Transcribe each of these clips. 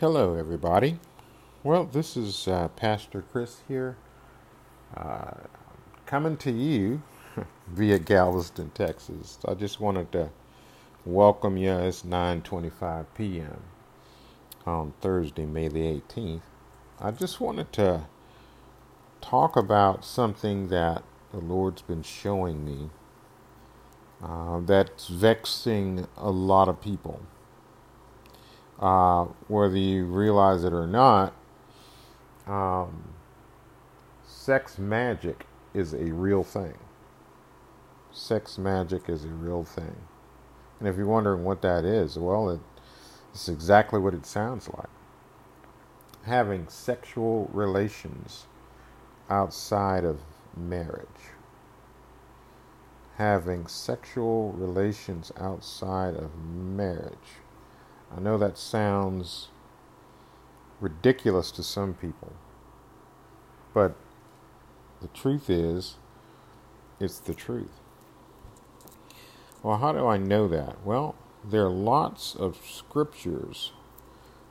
Hello, everybody. Well, this is uh, Pastor Chris here, uh, coming to you via Galveston, Texas. I just wanted to welcome you. It's 9:25 p.m. on Thursday, May the 18th. I just wanted to talk about something that the Lord's been showing me uh, that's vexing a lot of people uh, whether you realize it or not, um, sex magic is a real thing. Sex magic is a real thing. And if you're wondering what that is, well, it, it's exactly what it sounds like having sexual relations outside of marriage. Having sexual relations outside of marriage. I know that sounds ridiculous to some people, but the truth is, it's the truth. Well, how do I know that? Well, there are lots of scriptures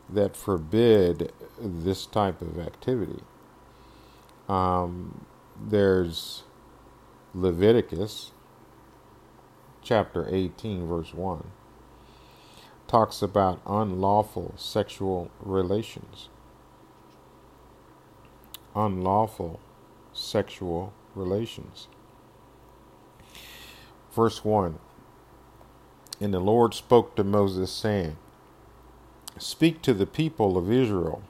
that forbid this type of activity. Um, there's Leviticus chapter 18, verse 1 talks about unlawful sexual relations. Unlawful sexual relations. Verse 1 And the Lord spoke to Moses, saying, Speak to the people of Israel,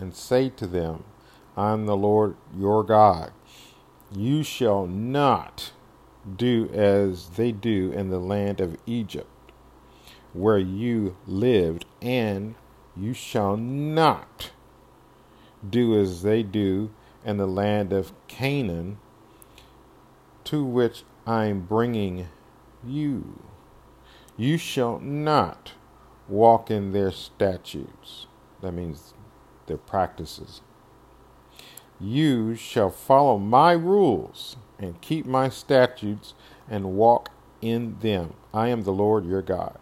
and say to them, I am the Lord your God. You shall not do as they do in the land of Egypt where you lived, and you shall not do as they do in the land of Canaan, to which I am bringing you. You shall not walk in their statutes. That means their practices. You shall follow my rules and keep my statutes and walk in them. I am the Lord your God.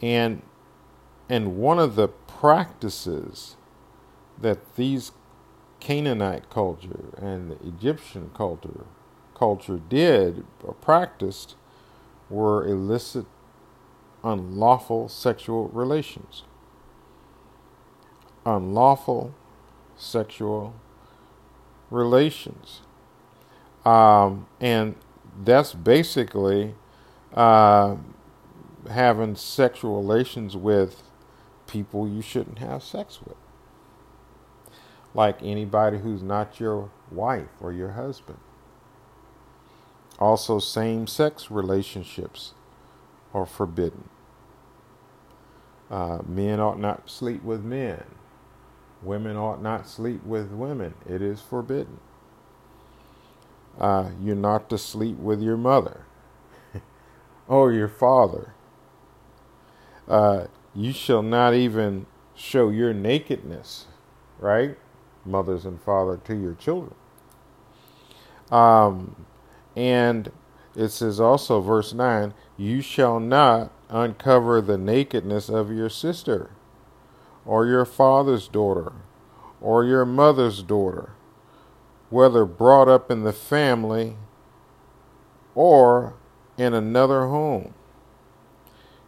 And and one of the practices that these Canaanite culture and the Egyptian culture culture did or practiced were illicit unlawful sexual relations. Unlawful sexual relations. Um, and that's basically uh, having sexual relations with people you shouldn't have sex with. Like anybody who's not your wife or your husband. Also, same sex relationships are forbidden. Uh, men ought not sleep with men. Women ought not sleep with women. It is forbidden. Uh, you're not to sleep with your mother or your father uh, you shall not even show your nakedness, right? Mothers and father to your children. Um, and it says also, verse 9, you shall not uncover the nakedness of your sister, or your father's daughter, or your mother's daughter, whether brought up in the family or in another home.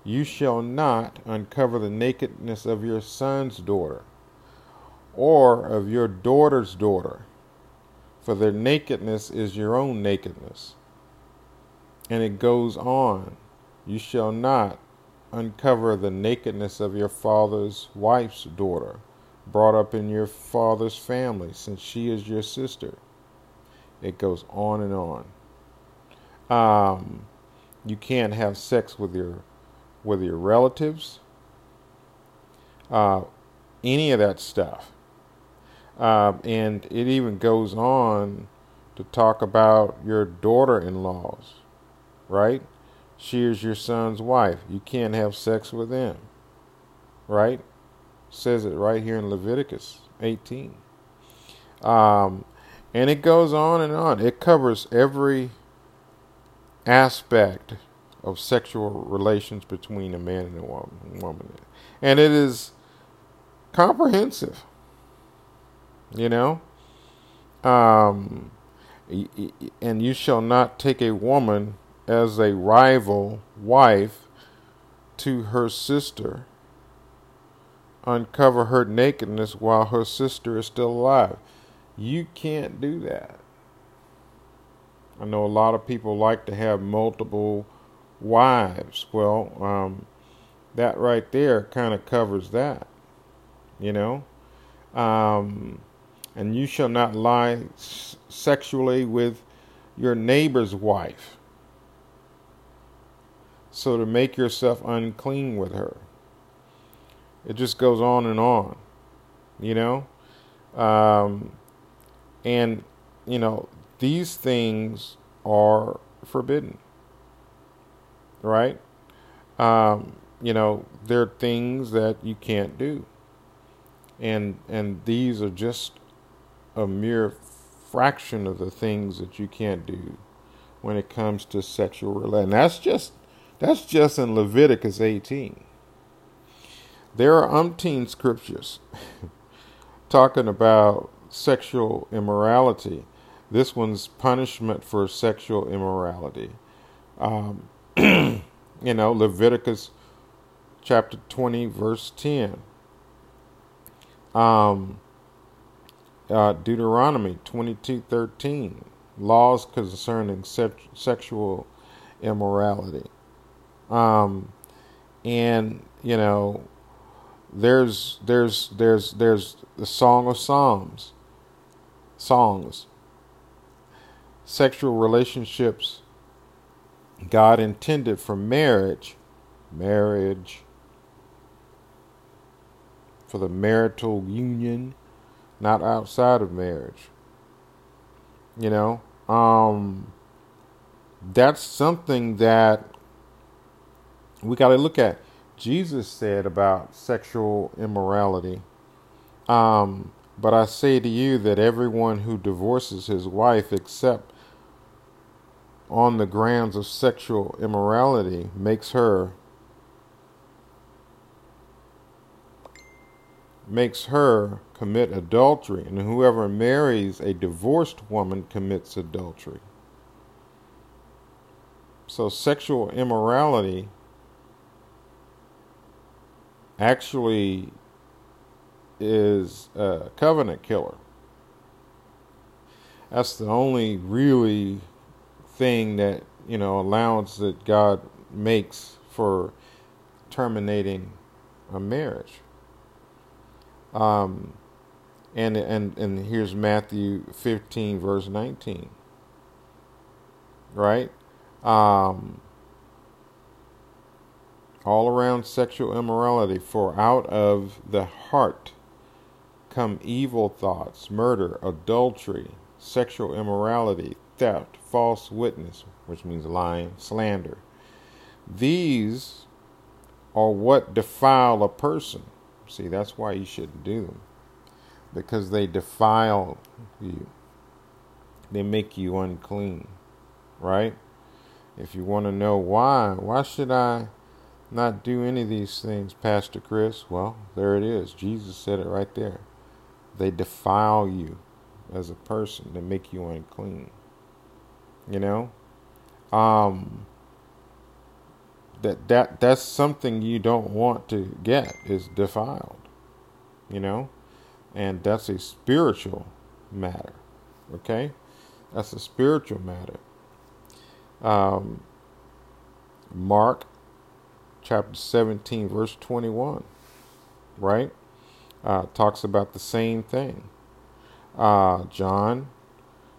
You shall not uncover the nakedness of your son's daughter, or of your daughter's daughter, for their nakedness is your own nakedness. And it goes on You shall not uncover the nakedness of your father's wife's daughter, brought up in your father's family, since she is your sister. It goes on and on. Um, you can't have sex with your with your relatives, uh, any of that stuff. Uh, and it even goes on to talk about your daughter in laws, right? She is your son's wife. You can't have sex with them, right? Says it right here in Leviticus 18. Um, and it goes on and on. It covers every aspect of sexual relations between a man and a woman. And it is comprehensive. You know? Um, and you shall not take a woman as a rival wife to her sister, uncover her nakedness while her sister is still alive. You can't do that. I know a lot of people like to have multiple wives. Well, um, that right there kind of covers that, you know. Um, and you shall not lie sexually with your neighbor's wife. So to make yourself unclean with her. It just goes on and on, you know? Um, and, you know, these things are forbidden, right? Um, you know, there are things that you can't do. And, and these are just a mere fraction of the things that you can't do when it comes to sexual relation. That's just that's just in Leviticus 18. There are umpteen scriptures talking about sexual immorality. This one's punishment for sexual immorality. Um, you know, Leviticus chapter 20, verse 10. Um, uh, Deuteronomy 22:13, laws concerning se- sexual immorality. Um, and you know, there's there's there's there's the Song of Psalms, songs, sexual relationships God intended for marriage, marriage, for the marital union not outside of marriage. You know, um, that's something that we got to look at. Jesus said about sexual immorality. Um, but I say to you that everyone who divorces his wife except on the grounds of sexual immorality makes her makes her commit adultery, and whoever marries a divorced woman commits adultery. So, sexual immorality actually is a covenant killer. That's the only really thing that, you know, allowance that God makes for terminating a marriage. Um, and and and here's Matthew 15 verse 19. Right? Um, all around sexual immorality for out of the heart come evil thoughts, murder, adultery, sexual immorality, theft, false witness, which means lying, slander. These are what defile a person. See, that's why you shouldn't do them. Because they defile you, they make you unclean, right? If you want to know why, why should I not do any of these things, Pastor Chris? Well, there it is. Jesus said it right there. They defile you as a person, they make you unclean. You know? Um, that that that's something you don't want to get is defiled you know? And that's a spiritual matter okay? That's a spiritual matter. Um, mark chapter 17 verse 21 right? Uh, talks about the same thing. Uh, john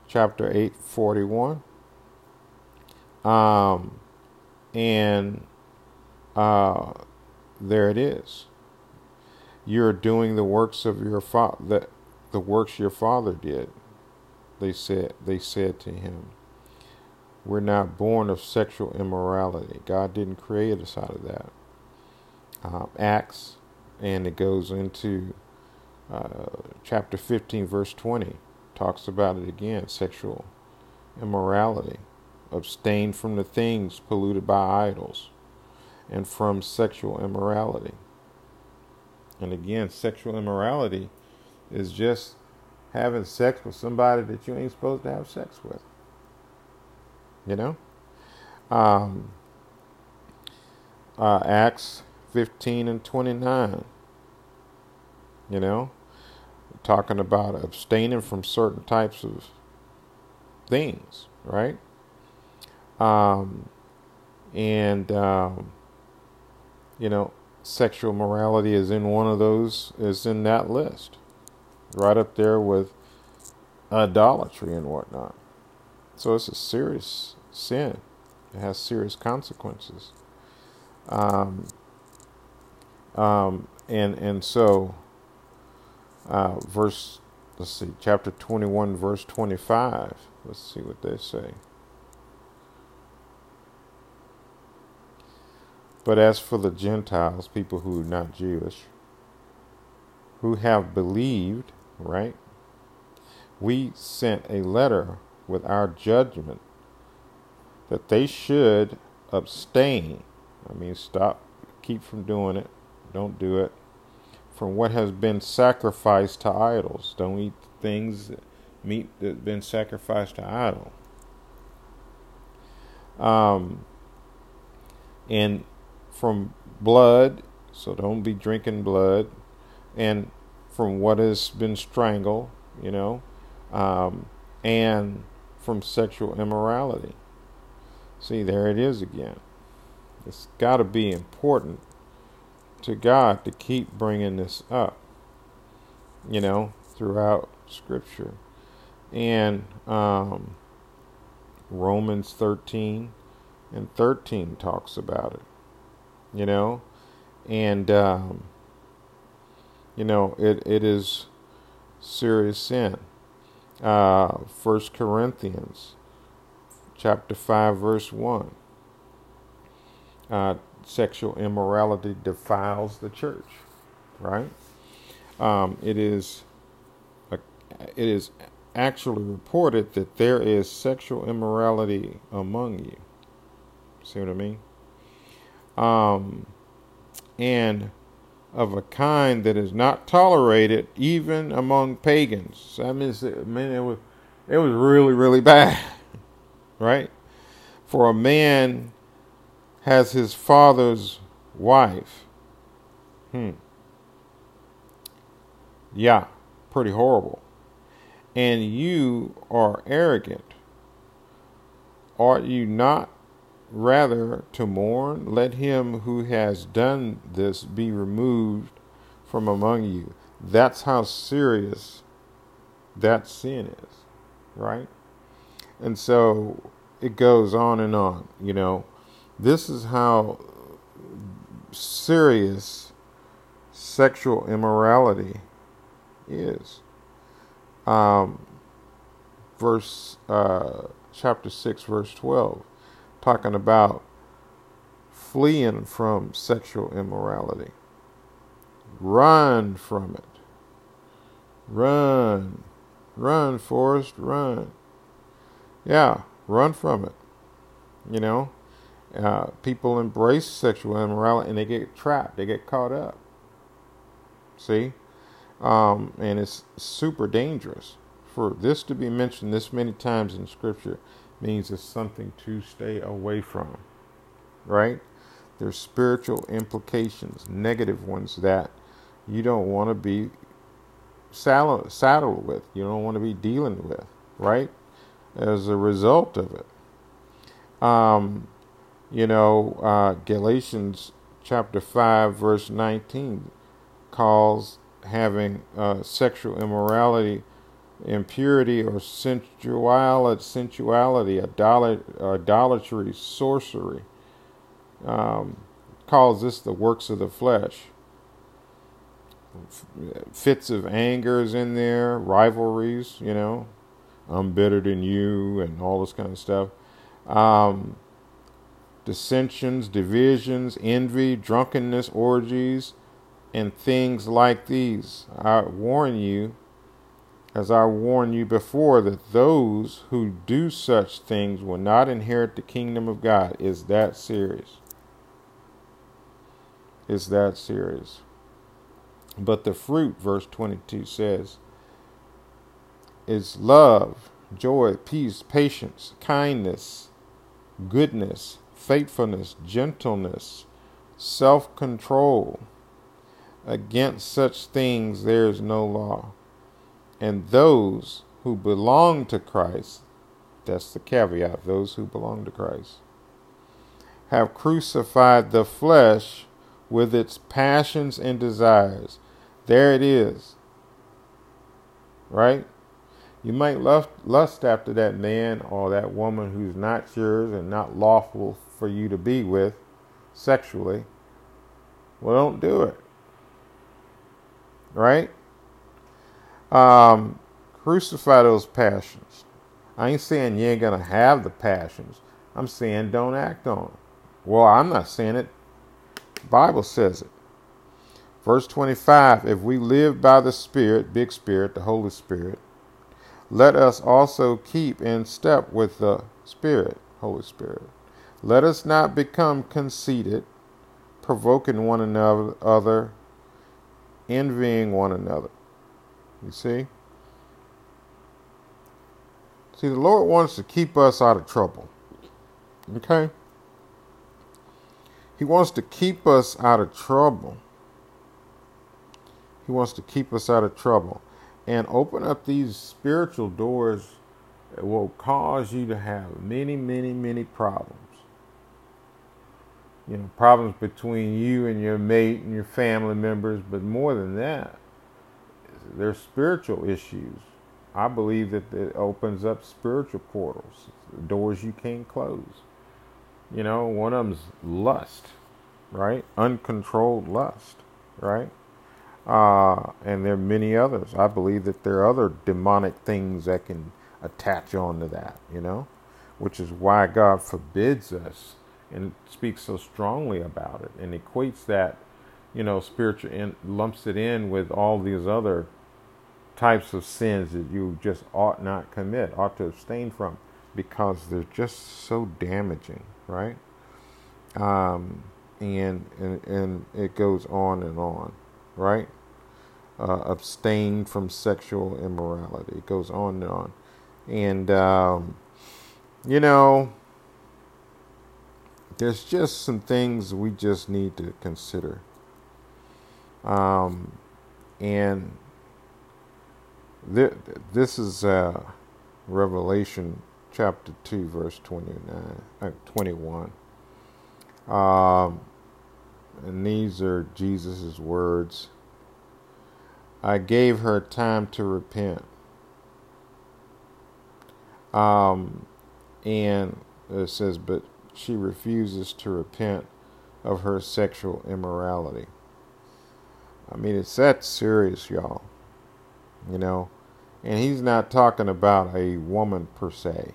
chapter 8 41 um, and uh, there it is. You're doing the works of your father, the, the works your father did. They said. They said to him, "We're not born of sexual immorality. God didn't create us out of that." Uh, Acts, and it goes into uh, chapter 15, verse 20, talks about it again. Sexual immorality. Abstain from the things polluted by idols and from sexual immorality. And again, sexual immorality is just having sex with somebody that you ain't supposed to have sex with. You know? Um, uh, Acts 15 and 29. You know? Talking about abstaining from certain types of things, right? Um, and, um, you know, sexual morality is in one of those, is in that list right up there with idolatry and whatnot. So it's a serious sin. It has serious consequences. Um, um, and and so, uh, verse let's see, chapter twenty one, verse twenty five. Let's see what they say. But as for the Gentiles, people who are not Jewish, who have believed right? We sent a letter with our judgment that they should abstain. I mean, stop, keep from doing it, don't do it. From what has been sacrificed to idols. Don't eat things, meat that's been sacrificed to idol. Um, and from blood, so don't be drinking blood, and from what has been strangled, you know, um, and from sexual immorality. See, there it is again. It's got to be important to God to keep bringing this up, you know, throughout Scripture. And um, Romans 13 and 13 talks about it, you know, and um, you know, it, it is serious sin. Uh, 1 Corinthians chapter 5 verse 1. Uh, sexual immorality defiles the church, right? Um, it is a, it is actually reported that there is sexual immorality among you. See what I mean? Um, and of a kind that is not tolerated even among pagans. I mean, I mean, it was it was really really bad, right? For a man has his father's wife. Hmm. Yeah, pretty horrible. And you are arrogant. Are you not Rather, to mourn, let him who has done this be removed from among you. That's how serious that sin is, right? And so it goes on and on, you know. This is how serious sexual immorality is. Um, verse uh, chapter 6 verse 12 talking about fleeing from sexual immorality. Run from it. Run. Run, Forrest, run. Yeah, run from it. You know, uh, people embrace sexual immorality and they get trapped, they get caught up. See? Um, and it's super dangerous. For this to be mentioned this many times in Scripture means it's something to stay away from, right? There's spiritual implications, negative ones that you don't want to be saddled with, you don't want to be dealing with, right? As a result of it. Um, you know, uh, Galatians chapter 5, verse 19 calls having uh, sexual immorality impurity or sensuality, sensuality idolatry, sorcery. Um, calls this the works of the flesh. Fits of anger is in there, rivalries, you know, I'm better than you, and all this kind of stuff. Um, dissensions, divisions, envy, drunkenness, orgies, and things like these. I warn you as I warned you before, that those who do such things will not inherit the kingdom of God. Is that serious? Is that serious? But the fruit, verse 22 says, is love, joy, peace, patience, kindness, goodness, faithfulness, gentleness, self control. Against such things there is no law. And those who belong to Christ, that's the caveat, those who belong to Christ, have crucified the flesh with its passions and desires. There it is. Right? You might lust, lust after that man or that woman who's not yours and not lawful for you to be with sexually. Well, don't do it. Right? Um, crucify those passions. I ain't saying you ain't going to have the passions. I'm saying don't act on them. Well, I'm not saying it. Bible says it. Verse 25 If we live by the Spirit, big Spirit, the Holy Spirit, let us also keep in step with the Spirit, Holy Spirit. Let us not become conceited, provoking one another, envying one another. You see? See, the Lord wants to keep us out of trouble. Okay? He wants to keep us out of trouble. He wants to keep us out of trouble and open up these spiritual doors it will cause you to have many, many, many problems. You know, problems between you and your mate and your family members, but more than that, there's spiritual issues. I believe that it opens up spiritual portals, doors you can't close. You know, one of them's lust, right? Uncontrolled lust, right? Uh, and there are many others. I believe that there are other demonic things that can attach onto that, you know, which is why God forbids us and speaks so strongly about it and equates that, you know, spiritual and lumps it in with all these other types of sins that you just ought not commit, ought to abstain from, because they're just so damaging, right? Um, and, and and it goes on and on right? Uh, abstain from sexual immorality. It goes on and on. And, um, you know, there's just some things we just need to consider. Um, and th- this is uh, Revelation chapter 2, verse 29, uh, 21. Um, and these are Jesus' words. I gave her time to repent. Um, and it says, but she refuses to repent of her sexual immorality. I mean, it's that serious, y'all. You know, and he's not talking about a woman per se.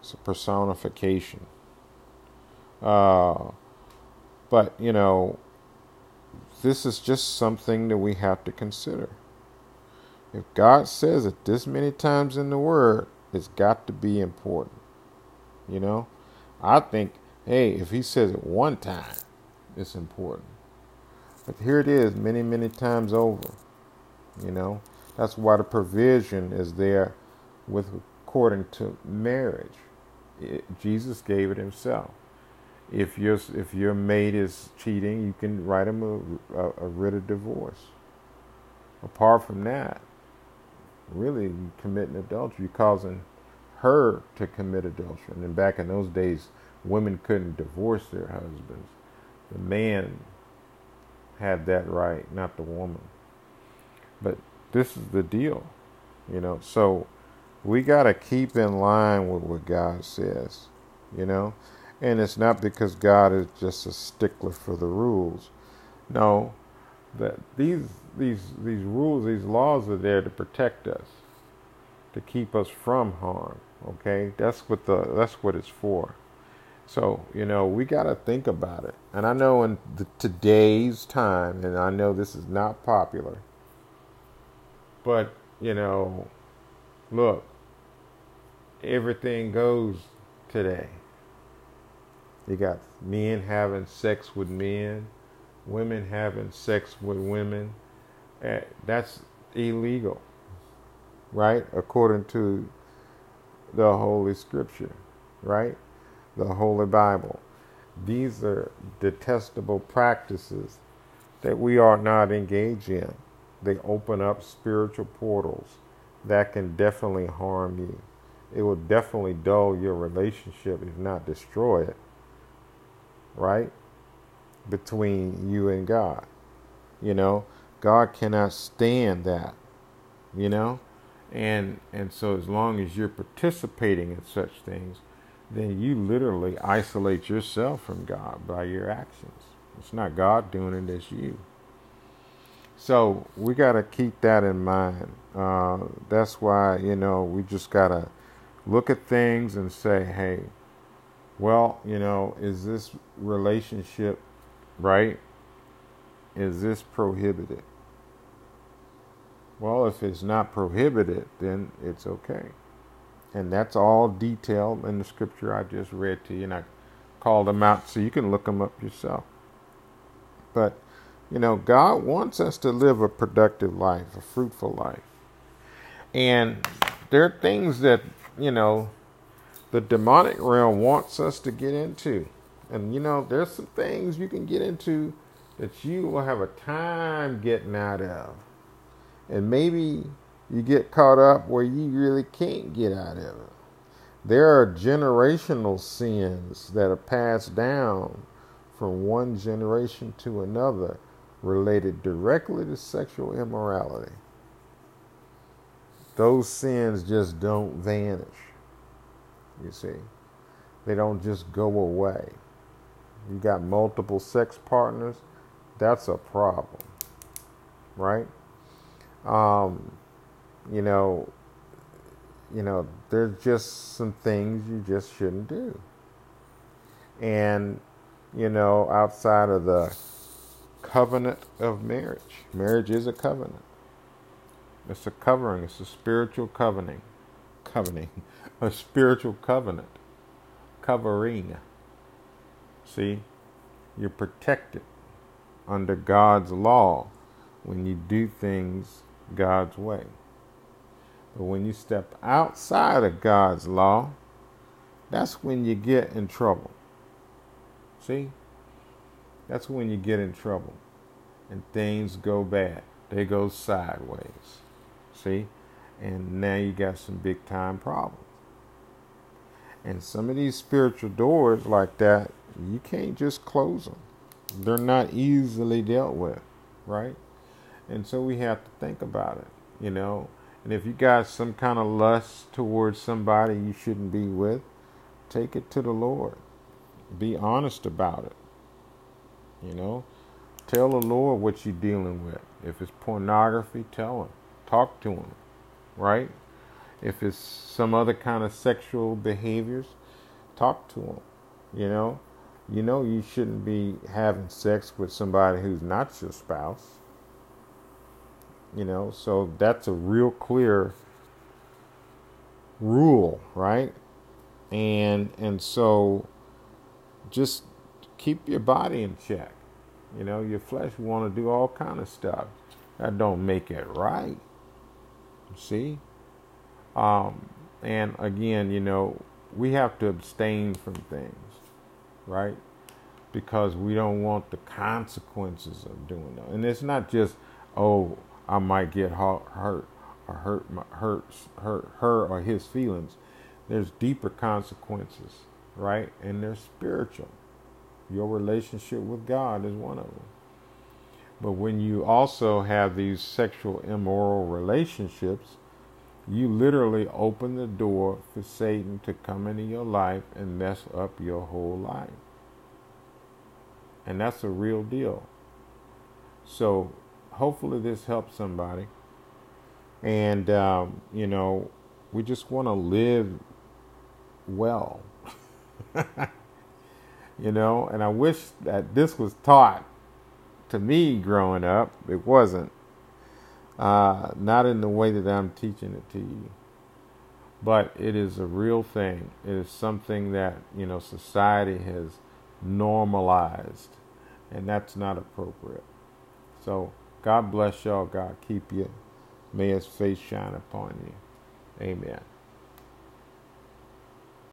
It's a personification. Uh, but, you know, this is just something that we have to consider. If God says it this many times in the Word, it's got to be important. You know? I think, hey, if He says it one time, it's important. But here it is, many, many times over. You know? That's why the provision is there with according to marriage. It, Jesus gave it Himself if your if your mate is cheating, you can write him a, a, a writ of divorce. Apart from that, really committing adultery, causing her to commit adultery. And back in those days, women couldn't divorce their husbands. The man had that right, not the woman. But this is the deal, you know. So we got to keep in line with what God says, you know. And it's not because God is just a stickler for the rules. No, that these these these rules, these laws are there to protect us, to keep us from harm. Okay, that's what the that's what it's for. So you know we got to think about it. And I know in the, today's time, and I know this is not popular, but you know, look, everything goes today. You got men having sex with men, women having sex with women, uh, that's illegal, right? According to the Holy Scripture, right? The Holy Bible. These are detestable practices that we are not engaged in. They open up spiritual portals that can definitely harm you. It will definitely dull your relationship, if not destroy it, right? Between you and God. You know, God cannot stand that, you know? And and so as long as you're participating in such things, then you literally isolate yourself from God by your actions. It's not God doing it, it's you. So we got to keep that in mind. Uh, that's why, you know, we just got to look at things and say, hey, well, you know, is this relationship right? Is this prohibited? Well, if it's not prohibited, then it's okay. And that's all detailed in the scripture I just read to you, and I called them out so you can look them up yourself. But, you know, God wants us to live a productive life, a fruitful life. And there are things that, you know, the demonic realm wants us to get into. And, you know, there's some things you can get into that you will have a time getting out of. And maybe you get caught up where you really can't get out of it. There are generational sins that are passed down from one generation to another related directly to sexual immorality. Those sins just don't vanish. You see, they don't just go away. You got multiple sex partners, that's a problem, right? Um, you know, you know, there's just some things you just shouldn't do. And, you know, outside of the covenant of marriage, marriage is a covenant. It's a covering, it's a spiritual covenant. Covenant. A spiritual covenant. Covering. See? You're protected under God's law when you do things God's way. But when you step outside of God's law, that's when you get in trouble. See? That's when you get in trouble and things go bad. They go sideways. See? And now you got some big time problems. And some of these spiritual doors like that, you can't just close them. They're not easily dealt with, right? And so we have to think about it, you know. And if you got some kind of lust towards somebody you shouldn't be with, take it to the Lord. Be honest about it. You know, tell the Lord what you're dealing with. If it's pornography, tell him. Talk to him, right? If it's some other kind of sexual behaviors, talk to him. You know, you know you shouldn't be having sex with somebody who's not your spouse you know, so that's a real clear rule, right? And and so just keep your body in check. You know, your flesh want to do all kind of stuff. That don't make it right. See? Um, and again, you know, we have to abstain from things, right? Because we don't want the consequences of doing that. And it's not just, oh, I might get hurt, or hurt, hurt, hurt her or his feelings. There's deeper consequences, right? And they're spiritual. Your relationship with God is one of them. But when you also have these sexual immoral relationships, you literally open the door for Satan to come into your life and mess up your whole life. And that's a real deal. So hopefully this helps somebody. And, um, you know, we just want to live well. you know, and I wish that this was taught to me growing up. It wasn't. Uh, not in the way that I'm teaching it to you. But it is a real thing. It is something that, you know, society has normalized and that's not appropriate. So God bless y'all. God keep you. May His face shine upon you. Amen.